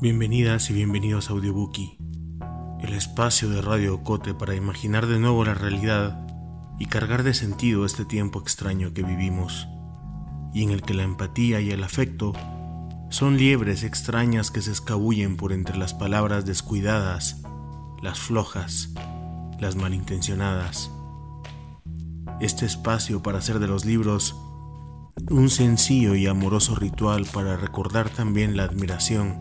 Bienvenidas y bienvenidos a Audiobookie, el espacio de Radio Cote para imaginar de nuevo la realidad y cargar de sentido este tiempo extraño que vivimos, y en el que la empatía y el afecto son liebres extrañas que se escabullen por entre las palabras descuidadas, las flojas, las malintencionadas. Este espacio para hacer de los libros un sencillo y amoroso ritual para recordar también la admiración,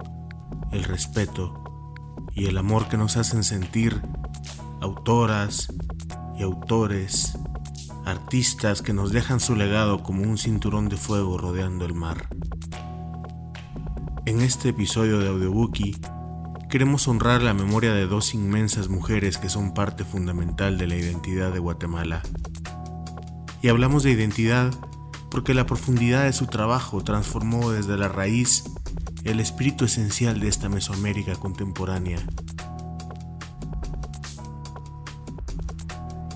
el respeto y el amor que nos hacen sentir autoras y autores, artistas que nos dejan su legado como un cinturón de fuego rodeando el mar. En este episodio de Audiobookie queremos honrar la memoria de dos inmensas mujeres que son parte fundamental de la identidad de Guatemala. Y hablamos de identidad porque la profundidad de su trabajo transformó desde la raíz el espíritu esencial de esta Mesoamérica contemporánea.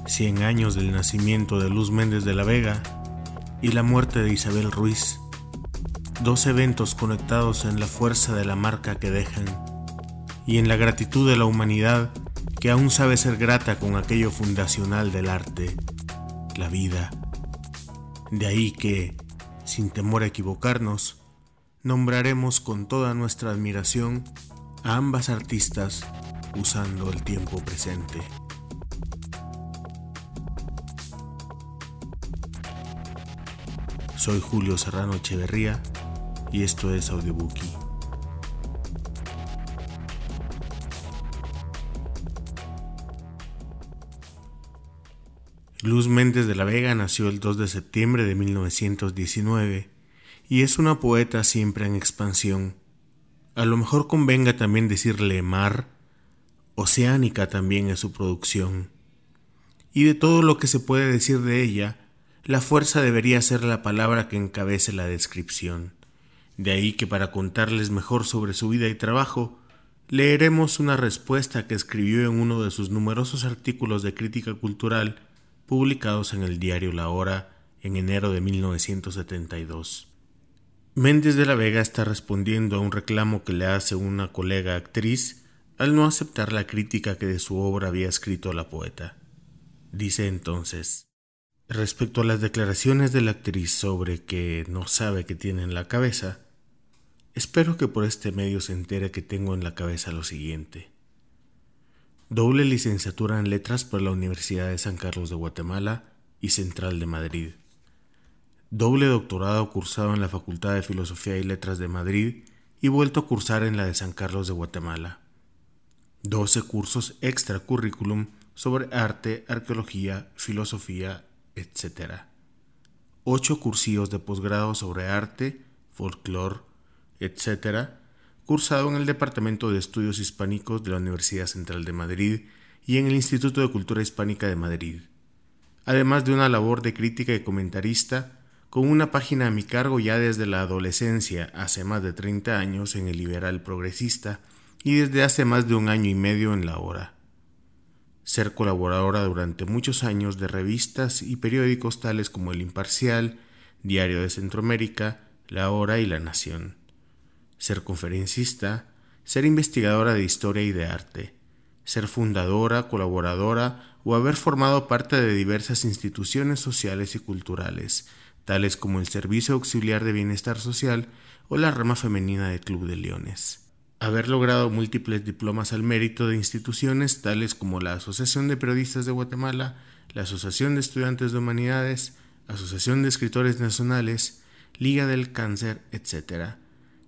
Cien años del nacimiento de Luz Méndez de la Vega y la muerte de Isabel Ruiz, dos eventos conectados en la fuerza de la marca que dejan y en la gratitud de la humanidad que aún sabe ser grata con aquello fundacional del arte, la vida. De ahí que, sin temor a equivocarnos, nombraremos con toda nuestra admiración a ambas artistas usando el tiempo presente. Soy Julio Serrano Echeverría y esto es Audiobookie. Luz Méndez de la Vega nació el 2 de septiembre de 1919 y es una poeta siempre en expansión. A lo mejor convenga también decirle mar, oceánica también es su producción. Y de todo lo que se puede decir de ella, la fuerza debería ser la palabra que encabece la descripción. De ahí que para contarles mejor sobre su vida y trabajo, leeremos una respuesta que escribió en uno de sus numerosos artículos de crítica cultural publicados en el diario La Hora en enero de 1972. Méndez de la Vega está respondiendo a un reclamo que le hace una colega actriz al no aceptar la crítica que de su obra había escrito la poeta. Dice entonces, respecto a las declaraciones de la actriz sobre que no sabe qué tiene en la cabeza, espero que por este medio se entere que tengo en la cabeza lo siguiente doble licenciatura en letras por la Universidad de San Carlos de Guatemala y Central de Madrid, doble doctorado cursado en la Facultad de Filosofía y Letras de Madrid y vuelto a cursar en la de San Carlos de Guatemala, 12 cursos extra currículum sobre arte, arqueología, filosofía, etc. 8 cursillos de posgrado sobre arte, folclore, etc cursado en el Departamento de Estudios Hispánicos de la Universidad Central de Madrid y en el Instituto de Cultura Hispánica de Madrid, además de una labor de crítica y comentarista con una página a mi cargo ya desde la adolescencia, hace más de 30 años en el Liberal Progresista y desde hace más de un año y medio en La Hora. Ser colaboradora durante muchos años de revistas y periódicos tales como El Imparcial, Diario de Centroamérica, La Hora y La Nación ser conferencista, ser investigadora de historia y de arte, ser fundadora, colaboradora o haber formado parte de diversas instituciones sociales y culturales, tales como el Servicio Auxiliar de Bienestar Social o la rama femenina del Club de Leones. Haber logrado múltiples diplomas al mérito de instituciones tales como la Asociación de Periodistas de Guatemala, la Asociación de Estudiantes de Humanidades, Asociación de Escritores Nacionales, Liga del Cáncer, etc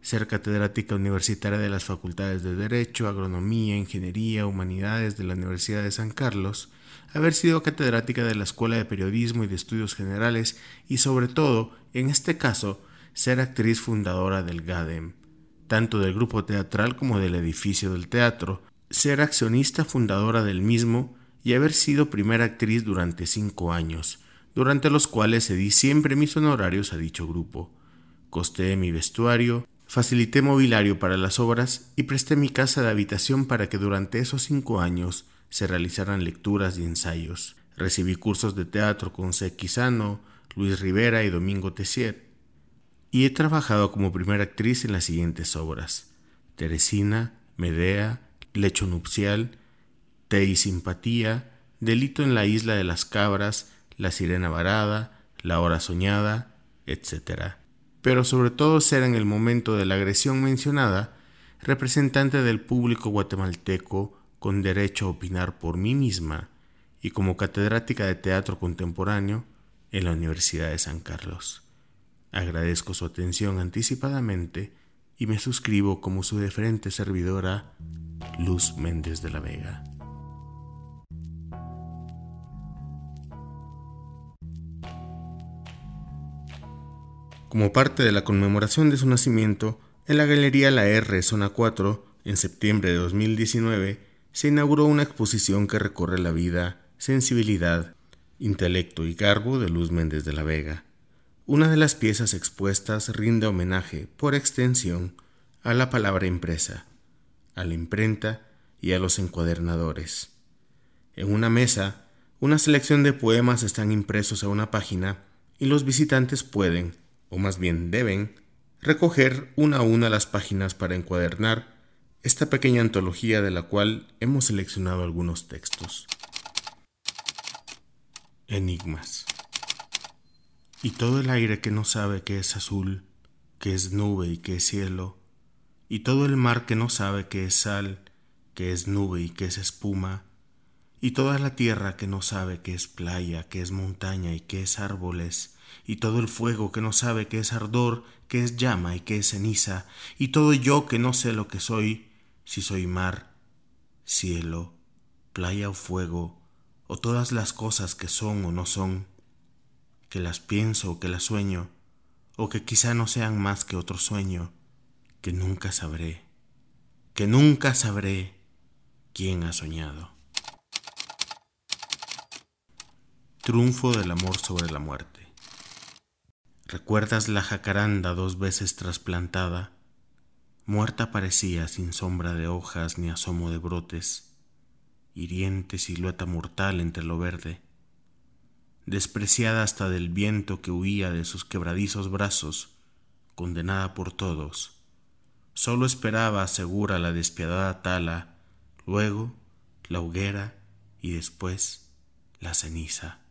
ser catedrática universitaria de las facultades de Derecho, Agronomía, Ingeniería, Humanidades de la Universidad de San Carlos, haber sido catedrática de la Escuela de Periodismo y de Estudios Generales y sobre todo, en este caso, ser actriz fundadora del GADEM, tanto del grupo teatral como del edificio del teatro, ser accionista fundadora del mismo y haber sido primera actriz durante cinco años, durante los cuales cedí siempre mis honorarios a dicho grupo. Costeé mi vestuario, Facilité mobiliario para las obras y presté mi casa de habitación para que durante esos cinco años se realizaran lecturas y ensayos. Recibí cursos de teatro con Sequizano, Luis Rivera y Domingo Tessier. Y he trabajado como primera actriz en las siguientes obras: Teresina, Medea, lecho nupcial, te y simpatía, delito en la isla de las cabras, la sirena varada, la hora soñada, etc. Pero sobre todo ser en el momento de la agresión mencionada, representante del público guatemalteco con derecho a opinar por mí misma y como catedrática de teatro contemporáneo en la Universidad de San Carlos. Agradezco su atención anticipadamente y me suscribo como su deferente servidora, Luz Méndez de la Vega. Como parte de la conmemoración de su nacimiento, en la Galería La R, Zona 4, en septiembre de 2019, se inauguró una exposición que recorre la vida, sensibilidad, intelecto y garbo de Luz Méndez de la Vega. Una de las piezas expuestas rinde homenaje, por extensión, a la palabra impresa, a la imprenta y a los encuadernadores. En una mesa, una selección de poemas están impresos a una página y los visitantes pueden, o más bien deben, recoger una a una las páginas para encuadernar esta pequeña antología de la cual hemos seleccionado algunos textos. Enigmas. Y todo el aire que no sabe que es azul, que es nube y que es cielo, y todo el mar que no sabe que es sal, que es nube y que es espuma, y toda la tierra que no sabe que es playa, que es montaña y que es árboles, y todo el fuego que no sabe que es ardor, que es llama y que es ceniza, y todo yo que no sé lo que soy, si soy mar, cielo, playa o fuego, o todas las cosas que son o no son, que las pienso o que las sueño, o que quizá no sean más que otro sueño, que nunca sabré, que nunca sabré quién ha soñado. Triunfo del amor sobre la muerte. ¿Recuerdas la jacaranda dos veces trasplantada? Muerta parecía sin sombra de hojas ni asomo de brotes, hiriente silueta mortal entre lo verde, despreciada hasta del viento que huía de sus quebradizos brazos, condenada por todos, solo esperaba segura la despiadada tala, luego la hoguera y después la ceniza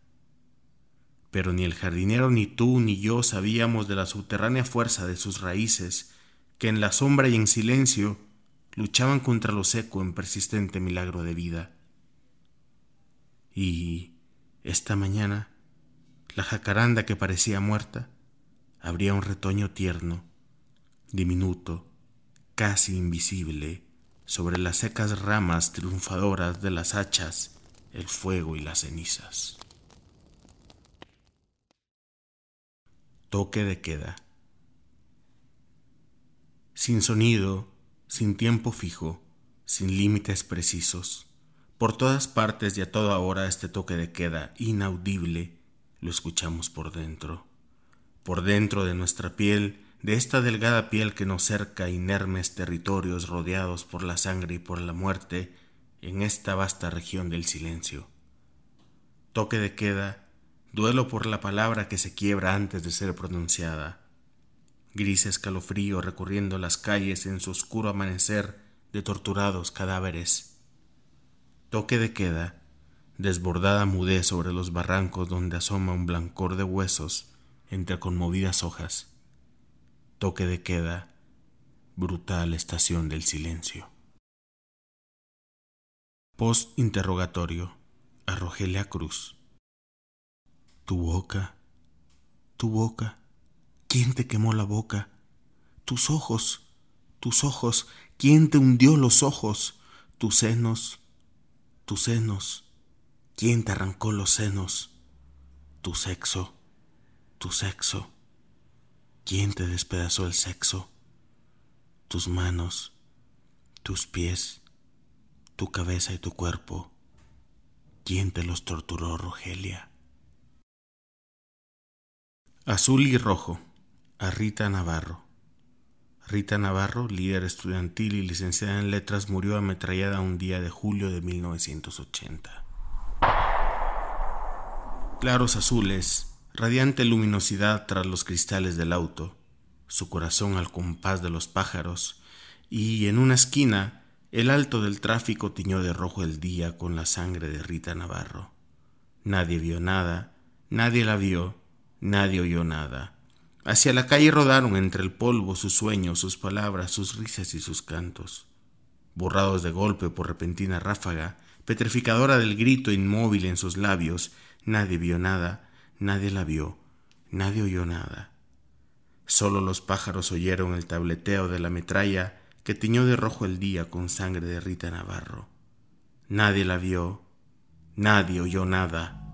pero ni el jardinero ni tú ni yo sabíamos de la subterránea fuerza de sus raíces, que en la sombra y en silencio luchaban contra lo seco en persistente milagro de vida. Y esta mañana, la jacaranda que parecía muerta, abría un retoño tierno, diminuto, casi invisible, sobre las secas ramas triunfadoras de las hachas, el fuego y las cenizas. Toque de queda. Sin sonido, sin tiempo fijo, sin límites precisos, por todas partes y a toda hora este toque de queda inaudible lo escuchamos por dentro, por dentro de nuestra piel, de esta delgada piel que nos cerca inermes territorios rodeados por la sangre y por la muerte en esta vasta región del silencio. Toque de queda duelo por la palabra que se quiebra antes de ser pronunciada, gris escalofrío recorriendo las calles en su oscuro amanecer de torturados cadáveres, toque de queda, desbordada mudez sobre los barrancos donde asoma un blancor de huesos entre conmovidas hojas, toque de queda, brutal estación del silencio. Post interrogatorio a Rogelia Cruz. Tu boca, tu boca, ¿quién te quemó la boca? Tus ojos, tus ojos, ¿quién te hundió los ojos? Tus senos, tus senos, ¿quién te arrancó los senos? Tu sexo, tu sexo, ¿quién te despedazó el sexo? Tus manos, tus pies, tu cabeza y tu cuerpo, ¿quién te los torturó, Rogelia? Azul y rojo, a Rita Navarro. Rita Navarro, líder estudiantil y licenciada en letras, murió ametrallada un día de julio de 1980. Claros azules, radiante luminosidad tras los cristales del auto, su corazón al compás de los pájaros, y en una esquina el alto del tráfico tiñó de rojo el día con la sangre de Rita Navarro. Nadie vio nada, nadie la vio, nadie oyó nada. Hacia la calle rodaron entre el polvo sus sueños, sus palabras, sus risas y sus cantos. Borrados de golpe por repentina ráfaga, petrificadora del grito inmóvil en sus labios, nadie vio nada, nadie la vio, nadie oyó nada. Solo los pájaros oyeron el tableteo de la metralla que tiñó de rojo el día con sangre de Rita Navarro. Nadie la vio, nadie oyó nada.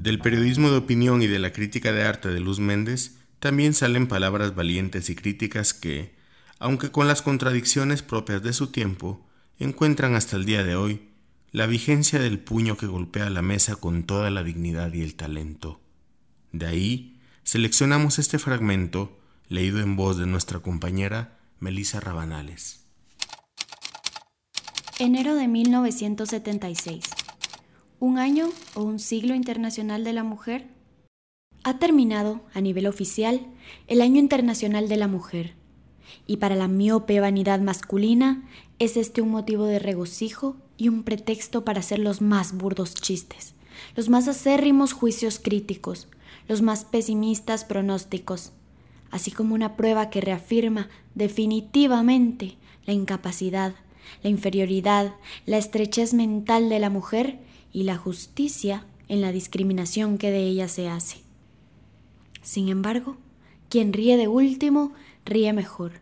Del periodismo de opinión y de la crítica de arte de Luz Méndez también salen palabras valientes y críticas que, aunque con las contradicciones propias de su tiempo, encuentran hasta el día de hoy la vigencia del puño que golpea la mesa con toda la dignidad y el talento. De ahí seleccionamos este fragmento leído en voz de nuestra compañera Melissa Rabanales. Enero de 1976 un año o un siglo internacional de la mujer? Ha terminado, a nivel oficial, el Año Internacional de la Mujer, y para la miope vanidad masculina es este un motivo de regocijo y un pretexto para hacer los más burdos chistes, los más acérrimos juicios críticos, los más pesimistas pronósticos, así como una prueba que reafirma definitivamente la incapacidad, la inferioridad, la estrechez mental de la mujer y la justicia en la discriminación que de ella se hace. Sin embargo, quien ríe de último, ríe mejor.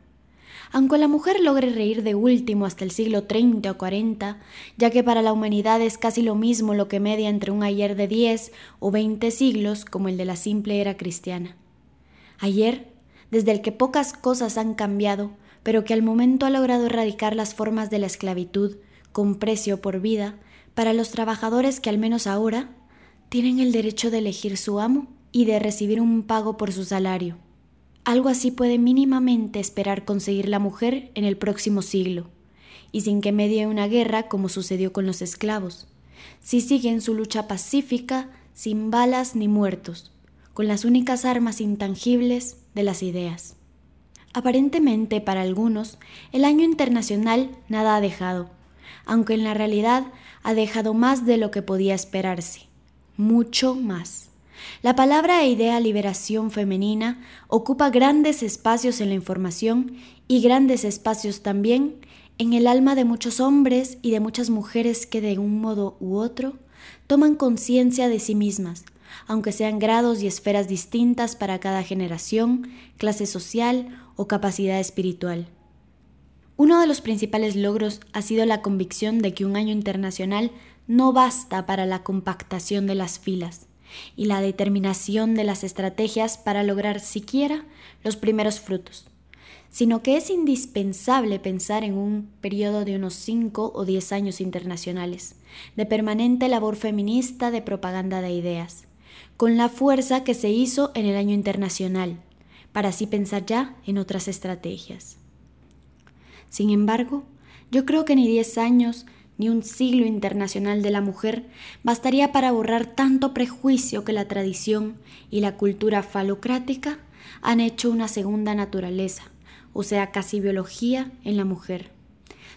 Aunque la mujer logre reír de último hasta el siglo 30 o 40, ya que para la humanidad es casi lo mismo lo que media entre un ayer de 10 o 20 siglos como el de la simple era cristiana. Ayer, desde el que pocas cosas han cambiado, pero que al momento ha logrado erradicar las formas de la esclavitud con precio por vida, para los trabajadores que al menos ahora tienen el derecho de elegir su amo y de recibir un pago por su salario. Algo así puede mínimamente esperar conseguir la mujer en el próximo siglo, y sin que medie una guerra como sucedió con los esclavos, si siguen su lucha pacífica, sin balas ni muertos, con las únicas armas intangibles de las ideas. Aparentemente para algunos, el año internacional nada ha dejado, aunque en la realidad ha dejado más de lo que podía esperarse, mucho más. La palabra e idea liberación femenina ocupa grandes espacios en la información y grandes espacios también en el alma de muchos hombres y de muchas mujeres que de un modo u otro toman conciencia de sí mismas, aunque sean grados y esferas distintas para cada generación, clase social o capacidad espiritual. Uno de los principales logros ha sido la convicción de que un año internacional no basta para la compactación de las filas y la determinación de las estrategias para lograr siquiera los primeros frutos, sino que es indispensable pensar en un periodo de unos 5 o 10 años internacionales, de permanente labor feminista de propaganda de ideas, con la fuerza que se hizo en el año internacional, para así pensar ya en otras estrategias. Sin embargo, yo creo que ni diez años ni un siglo internacional de la mujer bastaría para borrar tanto prejuicio que la tradición y la cultura falocrática han hecho una segunda naturaleza, o sea, casi biología en la mujer.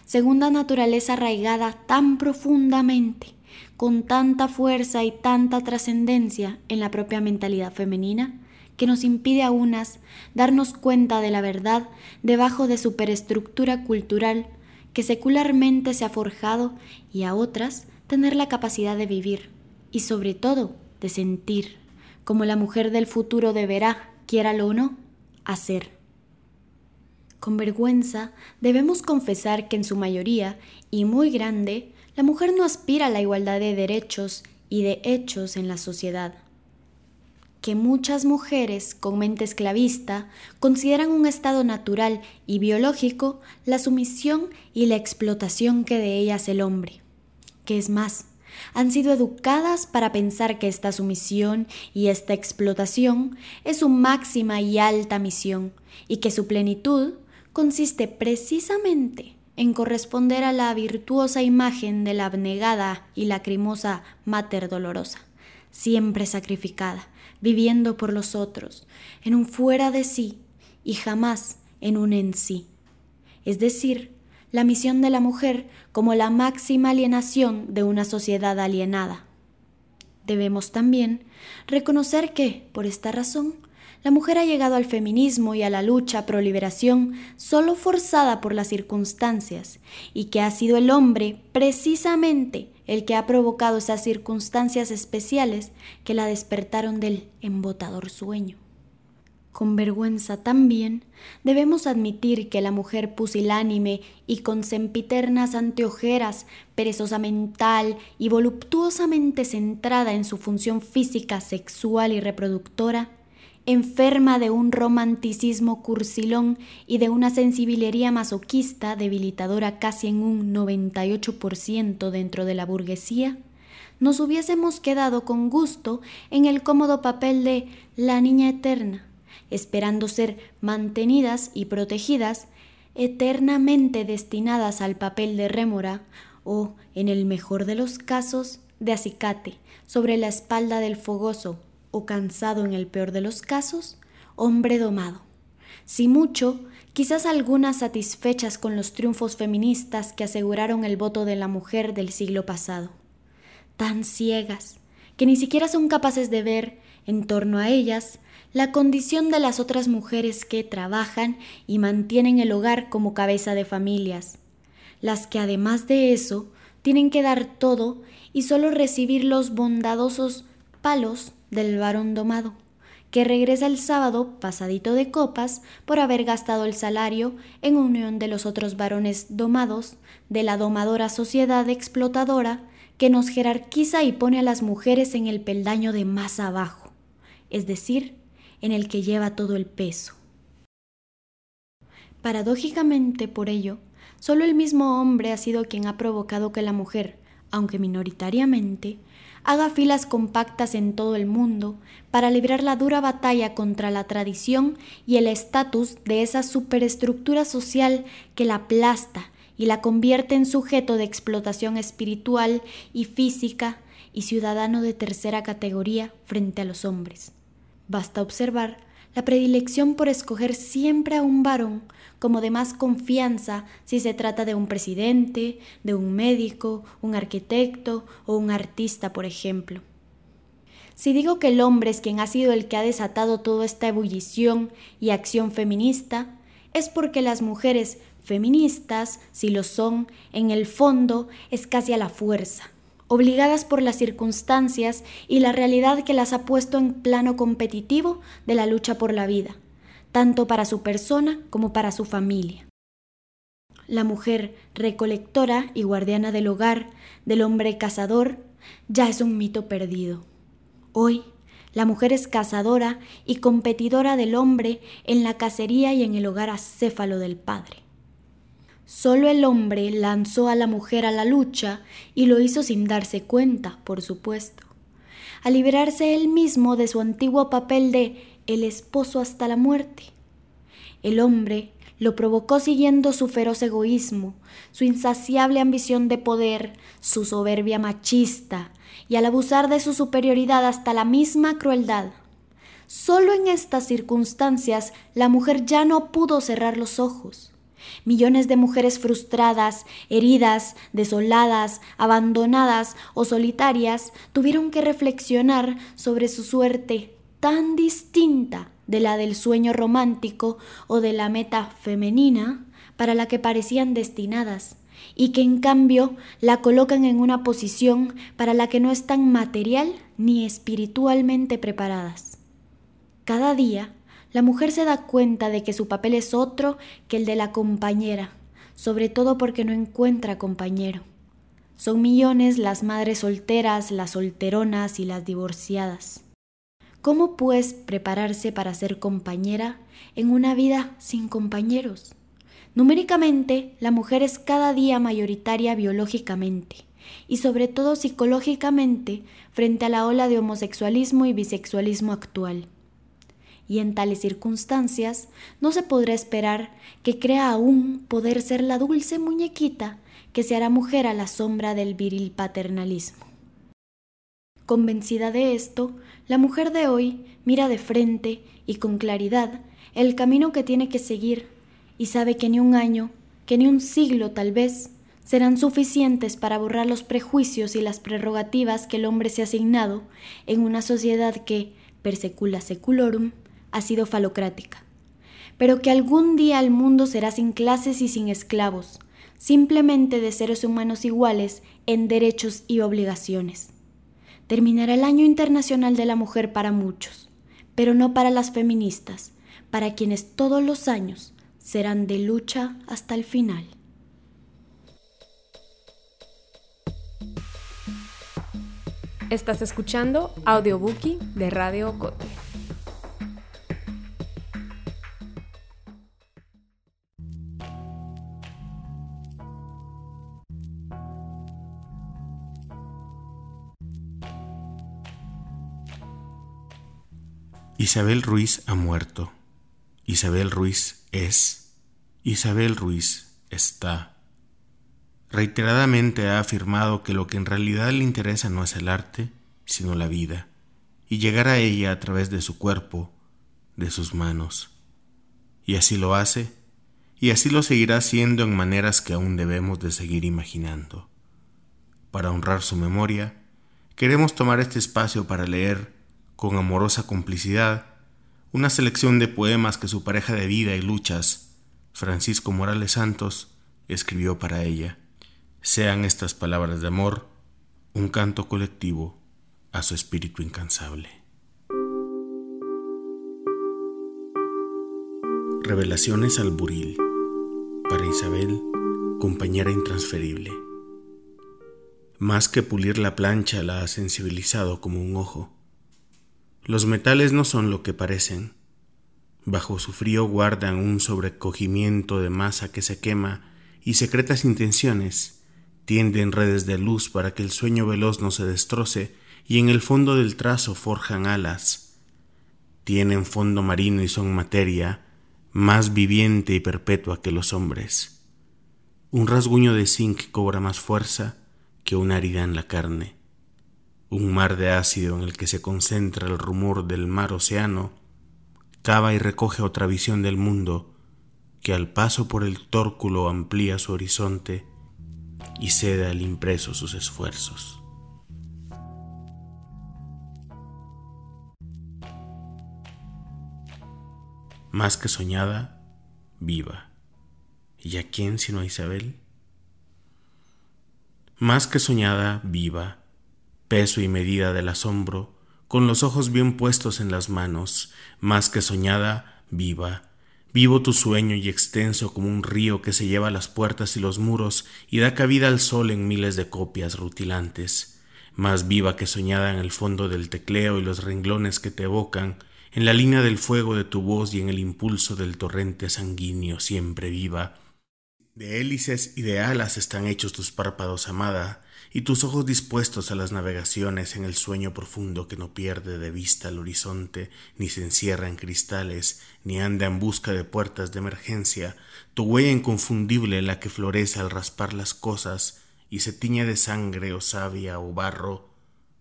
Segunda naturaleza arraigada tan profundamente, con tanta fuerza y tanta trascendencia en la propia mentalidad femenina, que nos impide a unas darnos cuenta de la verdad debajo de superestructura cultural que secularmente se ha forjado y a otras tener la capacidad de vivir y sobre todo de sentir, como la mujer del futuro deberá, quiéralo o no, hacer. Con vergüenza debemos confesar que en su mayoría, y muy grande, la mujer no aspira a la igualdad de derechos y de hechos en la sociedad que muchas mujeres con mente esclavista consideran un estado natural y biológico la sumisión y la explotación que de ellas el hombre. Que es más, han sido educadas para pensar que esta sumisión y esta explotación es su máxima y alta misión y que su plenitud consiste precisamente en corresponder a la virtuosa imagen de la abnegada y lacrimosa Mater Dolorosa siempre sacrificada, viviendo por los otros, en un fuera de sí y jamás en un en sí. Es decir, la misión de la mujer como la máxima alienación de una sociedad alienada. Debemos también reconocer que, por esta razón, la mujer ha llegado al feminismo y a la lucha pro liberación solo forzada por las circunstancias, y que ha sido el hombre precisamente el que ha provocado esas circunstancias especiales que la despertaron del embotador sueño. Con vergüenza también debemos admitir que la mujer pusilánime y con sempiternas anteojeras, perezosa mental y voluptuosamente centrada en su función física, sexual y reproductora, enferma de un romanticismo cursilón y de una sensibilería masoquista debilitadora casi en un 98% dentro de la burguesía, nos hubiésemos quedado con gusto en el cómodo papel de la niña eterna, esperando ser mantenidas y protegidas, eternamente destinadas al papel de rémora o, en el mejor de los casos, de acicate sobre la espalda del fogoso o cansado en el peor de los casos, hombre domado. Si mucho, quizás algunas satisfechas con los triunfos feministas que aseguraron el voto de la mujer del siglo pasado. Tan ciegas, que ni siquiera son capaces de ver, en torno a ellas, la condición de las otras mujeres que trabajan y mantienen el hogar como cabeza de familias, las que además de eso tienen que dar todo y solo recibir los bondadosos palos del varón domado, que regresa el sábado pasadito de copas por haber gastado el salario en unión de los otros varones domados de la domadora sociedad explotadora que nos jerarquiza y pone a las mujeres en el peldaño de más abajo, es decir, en el que lleva todo el peso. Paradójicamente, por ello, solo el mismo hombre ha sido quien ha provocado que la mujer, aunque minoritariamente, haga filas compactas en todo el mundo para librar la dura batalla contra la tradición y el estatus de esa superestructura social que la aplasta y la convierte en sujeto de explotación espiritual y física y ciudadano de tercera categoría frente a los hombres. Basta observar la predilección por escoger siempre a un varón como de más confianza si se trata de un presidente, de un médico, un arquitecto o un artista, por ejemplo. Si digo que el hombre es quien ha sido el que ha desatado toda esta ebullición y acción feminista, es porque las mujeres feministas, si lo son, en el fondo es casi a la fuerza, obligadas por las circunstancias y la realidad que las ha puesto en plano competitivo de la lucha por la vida tanto para su persona como para su familia. La mujer recolectora y guardiana del hogar, del hombre cazador, ya es un mito perdido. Hoy, la mujer es cazadora y competidora del hombre en la cacería y en el hogar acéfalo del padre. Solo el hombre lanzó a la mujer a la lucha y lo hizo sin darse cuenta, por supuesto, a liberarse él mismo de su antiguo papel de el esposo hasta la muerte. El hombre lo provocó siguiendo su feroz egoísmo, su insaciable ambición de poder, su soberbia machista, y al abusar de su superioridad hasta la misma crueldad. Solo en estas circunstancias la mujer ya no pudo cerrar los ojos. Millones de mujeres frustradas, heridas, desoladas, abandonadas o solitarias tuvieron que reflexionar sobre su suerte tan distinta de la del sueño romántico o de la meta femenina para la que parecían destinadas y que en cambio la colocan en una posición para la que no están material ni espiritualmente preparadas. Cada día la mujer se da cuenta de que su papel es otro que el de la compañera, sobre todo porque no encuentra compañero. Son millones las madres solteras, las solteronas y las divorciadas. ¿Cómo pues prepararse para ser compañera en una vida sin compañeros? Numéricamente, la mujer es cada día mayoritaria biológicamente y sobre todo psicológicamente frente a la ola de homosexualismo y bisexualismo actual. Y en tales circunstancias no se podrá esperar que crea aún poder ser la dulce muñequita que se hará mujer a la sombra del viril paternalismo. Convencida de esto, la mujer de hoy mira de frente y con claridad el camino que tiene que seguir y sabe que ni un año, que ni un siglo tal vez, serán suficientes para borrar los prejuicios y las prerrogativas que el hombre se ha asignado en una sociedad que, per secula seculorum, ha sido falocrática. Pero que algún día el mundo será sin clases y sin esclavos, simplemente de seres humanos iguales en derechos y obligaciones. Terminará el Año Internacional de la Mujer para muchos, pero no para las feministas, para quienes todos los años serán de lucha hasta el final. Estás escuchando Audiobookie de Radio Cote. Isabel Ruiz ha muerto. Isabel Ruiz es. Isabel Ruiz está. Reiteradamente ha afirmado que lo que en realidad le interesa no es el arte, sino la vida, y llegar a ella a través de su cuerpo, de sus manos. Y así lo hace, y así lo seguirá haciendo en maneras que aún debemos de seguir imaginando. Para honrar su memoria, queremos tomar este espacio para leer, con amorosa complicidad, una selección de poemas que su pareja de vida y luchas, Francisco Morales Santos, escribió para ella. Sean estas palabras de amor un canto colectivo a su espíritu incansable. Revelaciones al buril. Para Isabel, compañera intransferible. Más que pulir la plancha la ha sensibilizado como un ojo. Los metales no son lo que parecen. Bajo su frío guardan un sobrecogimiento de masa que se quema y secretas intenciones Tienden redes de luz para que el sueño veloz no se destroce y en el fondo del trazo forjan alas. Tienen fondo marino y son materia más viviente y perpetua que los hombres. Un rasguño de zinc cobra más fuerza que una herida en la carne. Un mar de ácido en el que se concentra el rumor del mar océano cava y recoge otra visión del mundo que al paso por el tórculo amplía su horizonte y ceda al impreso sus esfuerzos. Más que soñada, viva. ¿Y a quién sino a Isabel? Más que soñada, viva, peso y medida del asombro, con los ojos bien puestos en las manos, más que soñada, viva, Vivo tu sueño y extenso como un río que se lleva las puertas y los muros y da cabida al sol en miles de copias rutilantes, más viva que soñada en el fondo del tecleo y los renglones que te evocan, en la línea del fuego de tu voz y en el impulso del torrente sanguíneo siempre viva. De hélices y de alas están hechos tus párpados, amada, y tus ojos dispuestos a las navegaciones en el sueño profundo que no pierde de vista el horizonte, ni se encierra en cristales, ni anda en busca de puertas de emergencia, tu huella inconfundible la que florece al raspar las cosas y se tiñe de sangre o savia o barro,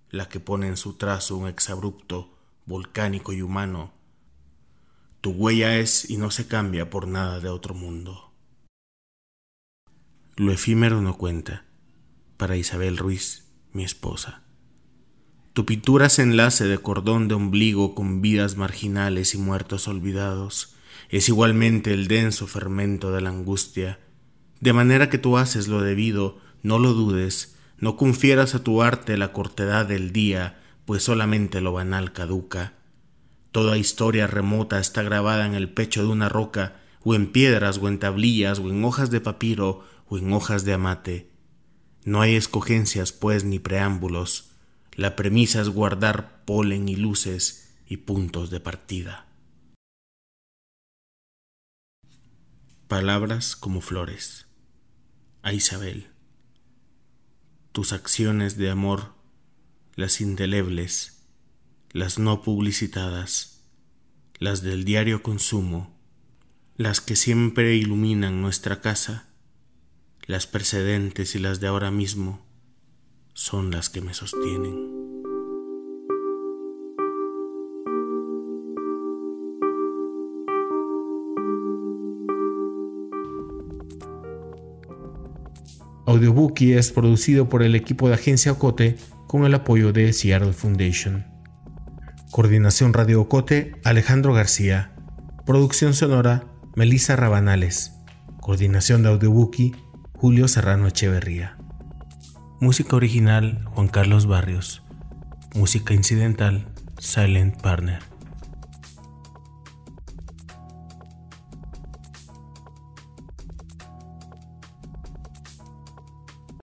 la que pone en su trazo un exabrupto, volcánico y humano. Tu huella es y no se cambia por nada de otro mundo. Lo efímero no cuenta para Isabel Ruiz, mi esposa. Tu pintura es enlace de cordón de ombligo con vidas marginales y muertos olvidados. Es igualmente el denso fermento de la angustia. De manera que tú haces lo debido, no lo dudes, no confieras a tu arte la cortedad del día, pues solamente lo banal caduca. Toda historia remota está grabada en el pecho de una roca, o en piedras, o en tablillas, o en hojas de papiro, o en hojas de amate. No hay escogencias, pues, ni preámbulos. La premisa es guardar polen y luces y puntos de partida. Palabras como flores. A Isabel. Tus acciones de amor, las indelebles, las no publicitadas, las del diario consumo, las que siempre iluminan nuestra casa, las precedentes y las de ahora mismo son las que me sostienen. Audiobookie es producido por el equipo de Agencia Ocote con el apoyo de Seattle Foundation. Coordinación Radio Ocote, Alejandro García. Producción sonora, Melissa Rabanales. Coordinación de Audiobookie, Julio Serrano Echeverría. Música original Juan Carlos Barrios. Música incidental Silent Partner.